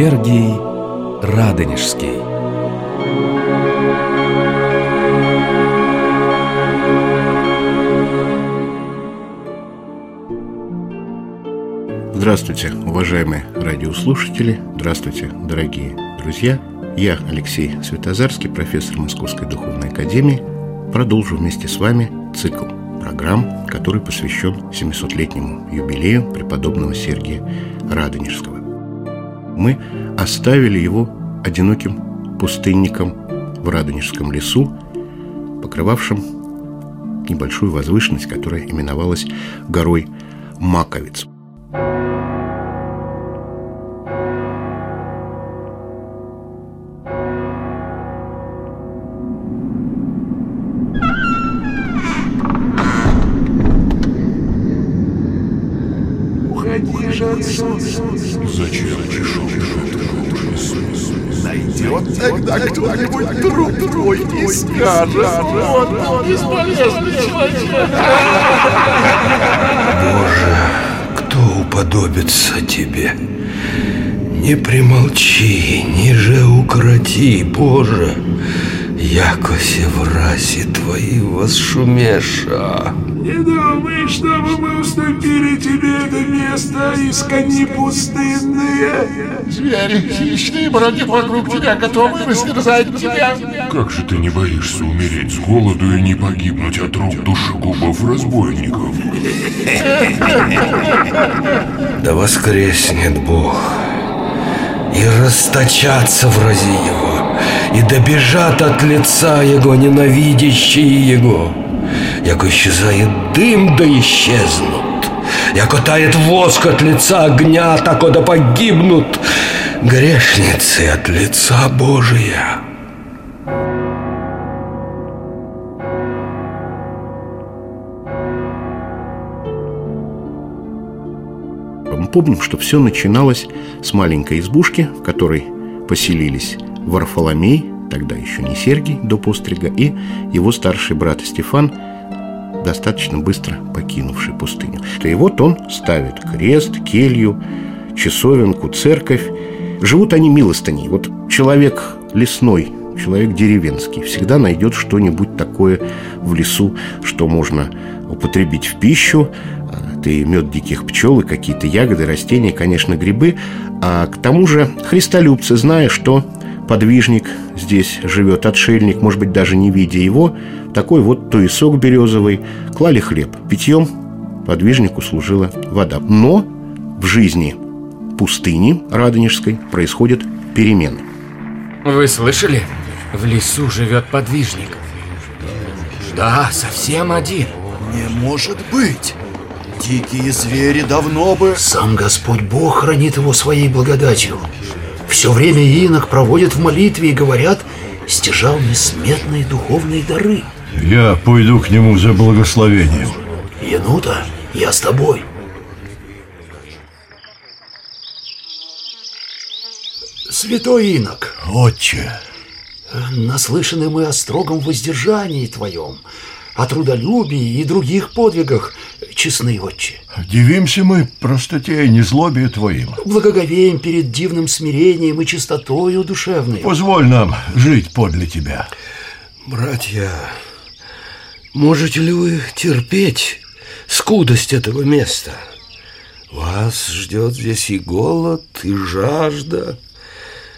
Сергий Радонежский Здравствуйте, уважаемые радиослушатели, здравствуйте, дорогие друзья. Я, Алексей Светозарский, профессор Московской Духовной Академии, продолжу вместе с вами цикл программ, который посвящен 700-летнему юбилею преподобного Сергия Радонежского. Мы оставили его одиноким пустынником в Радонежском лесу, покрывавшим небольшую возвышенность, которая именовалась горой Маковец. Зачем пришел Найдет тогда кто-нибудь труп твой и скажет, вот он бесполезный человек. Боже, кто уподобится тебе? Не примолчи, не же укроти, Боже, якося в расе твои восшумеша. Не думай, чтобы мы уступили тебе это место из кони пустынные. Звери хищные бродят вокруг тебя, готовы растерзать тебя. Как же ты не боишься умереть с голоду и не погибнуть от рук душегубов разбойников? Да воскреснет Бог и расточатся врази Его, и добежат от лица Его ненавидящие Его. Яко исчезает дым, да исчезнут. Яко тает воск от лица огня, тако да погибнут грешницы от лица Божия. Помним, что все начиналось с маленькой избушки, в которой поселились Варфоломей, тогда еще не Сергий, до пострига, и его старший брат Стефан, достаточно быстро покинувший пустыню. И вот он ставит крест, келью, часовенку, церковь. Живут они милостыней. Вот человек лесной, человек деревенский всегда найдет что-нибудь такое в лесу, что можно употребить в пищу. Это и мед диких пчел, и какие-то ягоды, растения, конечно, грибы. А к тому же христолюбцы, зная, что подвижник здесь живет, отшельник, может быть, даже не видя его, такой вот туесок березовый, клали хлеб. Питьем подвижнику служила вода. Но в жизни пустыни Радонежской происходят перемены. Вы слышали? В лесу живет подвижник. Да, совсем один. Не может быть. Дикие звери давно бы... Сам Господь Бог хранит его своей благодатью. Все время инок проводят в молитве и говорят, стяжал несметные духовные дары. Я пойду к нему за благословением. Янута, я с тобой. Святой инок, Отче, наслышаны мы о строгом воздержании твоем, о трудолюбии и других подвигах, честный отче. дивимся мы простоте и незлобию твоим. Благоговеем перед дивным смирением и чистотою душевной. Позволь нам жить подле тебя. Братья, можете ли вы терпеть скудость этого места? Вас ждет здесь и голод, и жажда,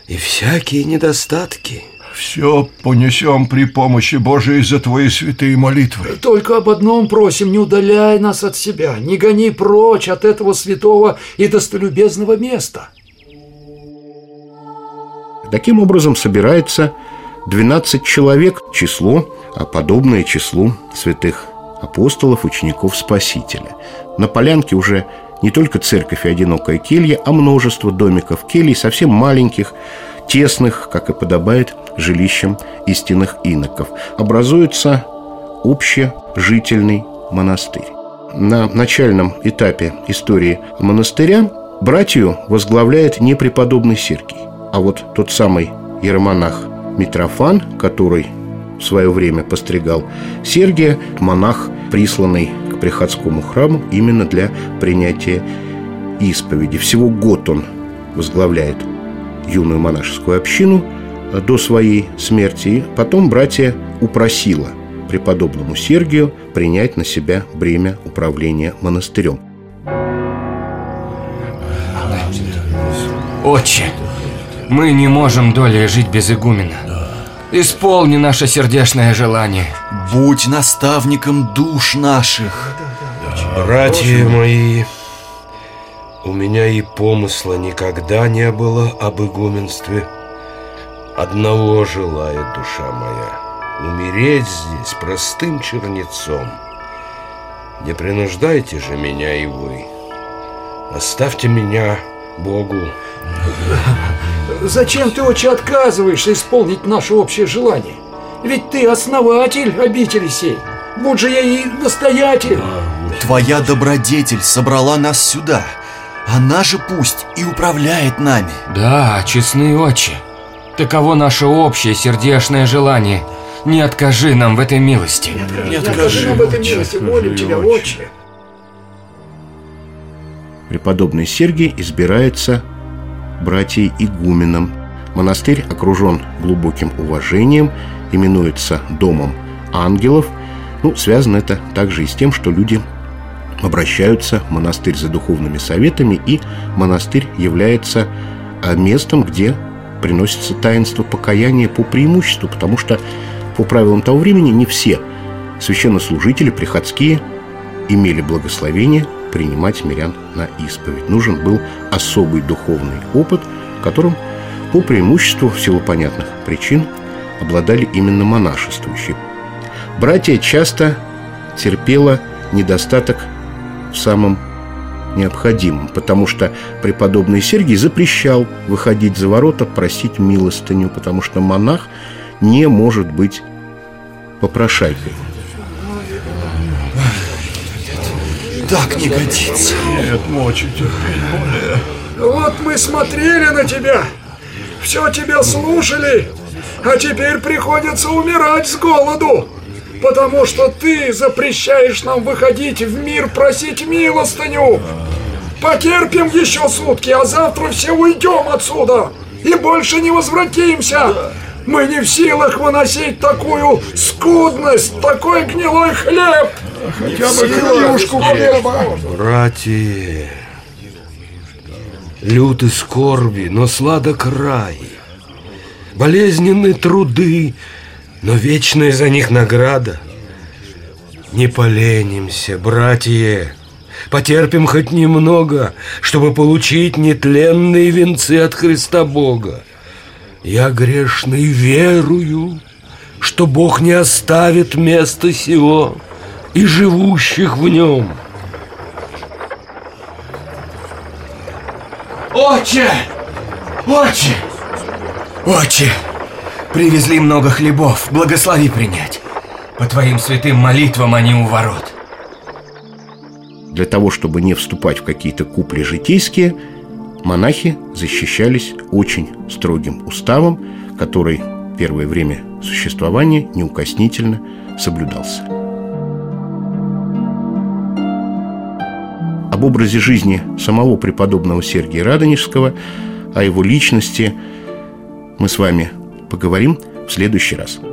и всякие недостатки. Все понесем при помощи Божией за твои святые молитвы. Только об одном просим, не удаляй нас от себя, не гони прочь от этого святого и достолюбезного места. Таким образом собирается 12 человек, число, а подобное числу святых апостолов, учеников Спасителя. На полянке уже не только церковь и одинокая келья, а множество домиков келий, совсем маленьких, тесных, как и подобает жилищам истинных иноков. Образуется общежительный монастырь. На начальном этапе истории монастыря братью возглавляет не преподобный Сергий, а вот тот самый иеромонах Митрофан, который в свое время постригал Сергия, монах, присланный к приходскому храму именно для принятия исповеди. Всего год он возглавляет юную монашескую общину э, до своей смерти. И потом братья упросила преподобному Сергию принять на себя бремя управления монастырем. Отче, мы не можем долей жить без игумена. Исполни наше сердечное желание. Будь наставником душ наших. Братья мои, у меня и помысла никогда не было об игуменстве. Одного желает душа моя — умереть здесь простым чернецом. Не принуждайте же меня и вы. Оставьте меня Богу. Зачем ты, отче, отказываешься исполнить наше общее желание? Ведь ты основатель обители сей. Будь же я и настоятель. Твоя добродетель собрала нас сюда. Она же пусть и управляет нами. Да, честный отче. Таково наше общее сердечное желание. Не откажи нам в этой милости. Не откажи нам в этой милости, молим тебя, отче. Преподобный Сергий избирается братьей игуменом. Монастырь окружен глубоким уважением, именуется Домом ангелов. Ну, связано это также и с тем, что люди обращаются в монастырь за духовными советами, и монастырь является а, местом, где приносится таинство покаяния по преимуществу, потому что по правилам того времени не все священнослужители, приходские, имели благословение принимать мирян на исповедь. Нужен был особый духовный опыт, которым по преимуществу, в силу понятных причин, обладали именно монашествующие. Братья часто терпела недостаток в самом необходимом, потому что преподобный Сергий запрещал выходить за ворота, просить милостыню, потому что монах не может быть попрошайкой. Так не годится. Нет мочи терпеть более. Вот мы смотрели на тебя, все тебя слушали, а теперь приходится умирать с голоду, потому что ты запрещаешь нам выходить в мир просить милостыню. Потерпим еще сутки, а завтра все уйдем отсюда и больше не возвратимся. Мы не в силах выносить такую скудность, такой гнилой хлеб. Хотя бы краюшку хлеба. Братья, люты скорби, но сладок рай. Болезненные труды, но вечная за них награда. Не поленимся, братья, потерпим хоть немного, чтобы получить нетленные венцы от Христа Бога. Я грешный верую, что Бог не оставит места сего и живущих в нем. Отче! Отче! Отче! Привезли много хлебов, благослови принять. По твоим святым молитвам они у ворот. Для того, чтобы не вступать в какие-то купли житейские, монахи защищались очень строгим уставом, который первое время существования неукоснительно соблюдался. Об образе жизни самого преподобного Сергия Радонежского, о его личности мы с вами поговорим в следующий раз –